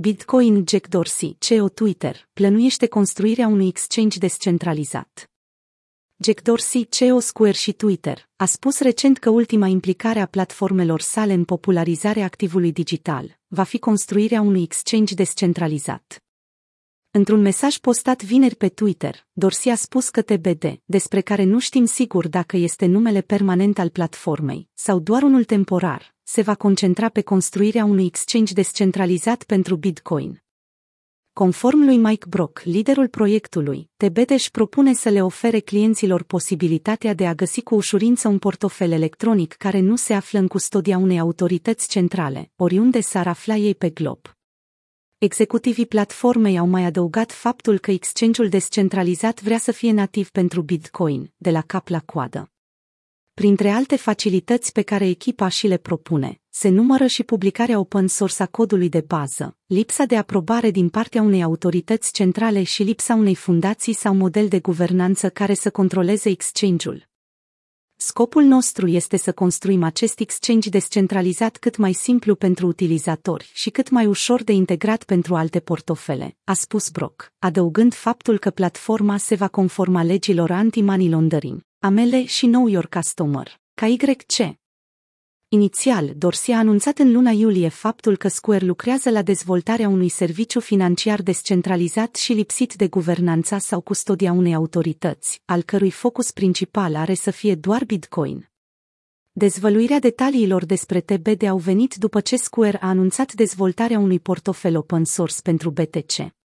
Bitcoin Jack Dorsey, CEO Twitter, plănuiește construirea unui exchange descentralizat. Jack Dorsey, CEO Square și Twitter, a spus recent că ultima implicare a platformelor sale în popularizarea activului digital va fi construirea unui exchange descentralizat. Într-un mesaj postat vineri pe Twitter, Dorsey a spus că TBD, despre care nu știm sigur dacă este numele permanent al platformei sau doar unul temporar, se va concentra pe construirea unui exchange descentralizat pentru Bitcoin. Conform lui Mike Brock, liderul proiectului, TBD își propune să le ofere clienților posibilitatea de a găsi cu ușurință un portofel electronic care nu se află în custodia unei autorități centrale, oriunde s-ar afla ei pe glob. Executivii platformei au mai adăugat faptul că exchange-ul descentralizat vrea să fie nativ pentru Bitcoin, de la cap la coadă. Printre alte facilități pe care echipa și le propune, se numără și publicarea open source a codului de bază, lipsa de aprobare din partea unei autorități centrale și lipsa unei fundații sau model de guvernanță care să controleze exchange-ul. Scopul nostru este să construim acest exchange descentralizat cât mai simplu pentru utilizatori și cât mai ușor de integrat pentru alte portofele, a spus Brock, adăugând faptul că platforma se va conforma legilor anti-money laundering, amele și Know Your Customer, ca YC. Inițial, Dorsey a anunțat în luna iulie faptul că Square lucrează la dezvoltarea unui serviciu financiar descentralizat și lipsit de guvernanța sau custodia unei autorități, al cărui focus principal are să fie doar Bitcoin. Dezvăluirea detaliilor despre TBD au venit după ce Square a anunțat dezvoltarea unui portofel open source pentru BTC.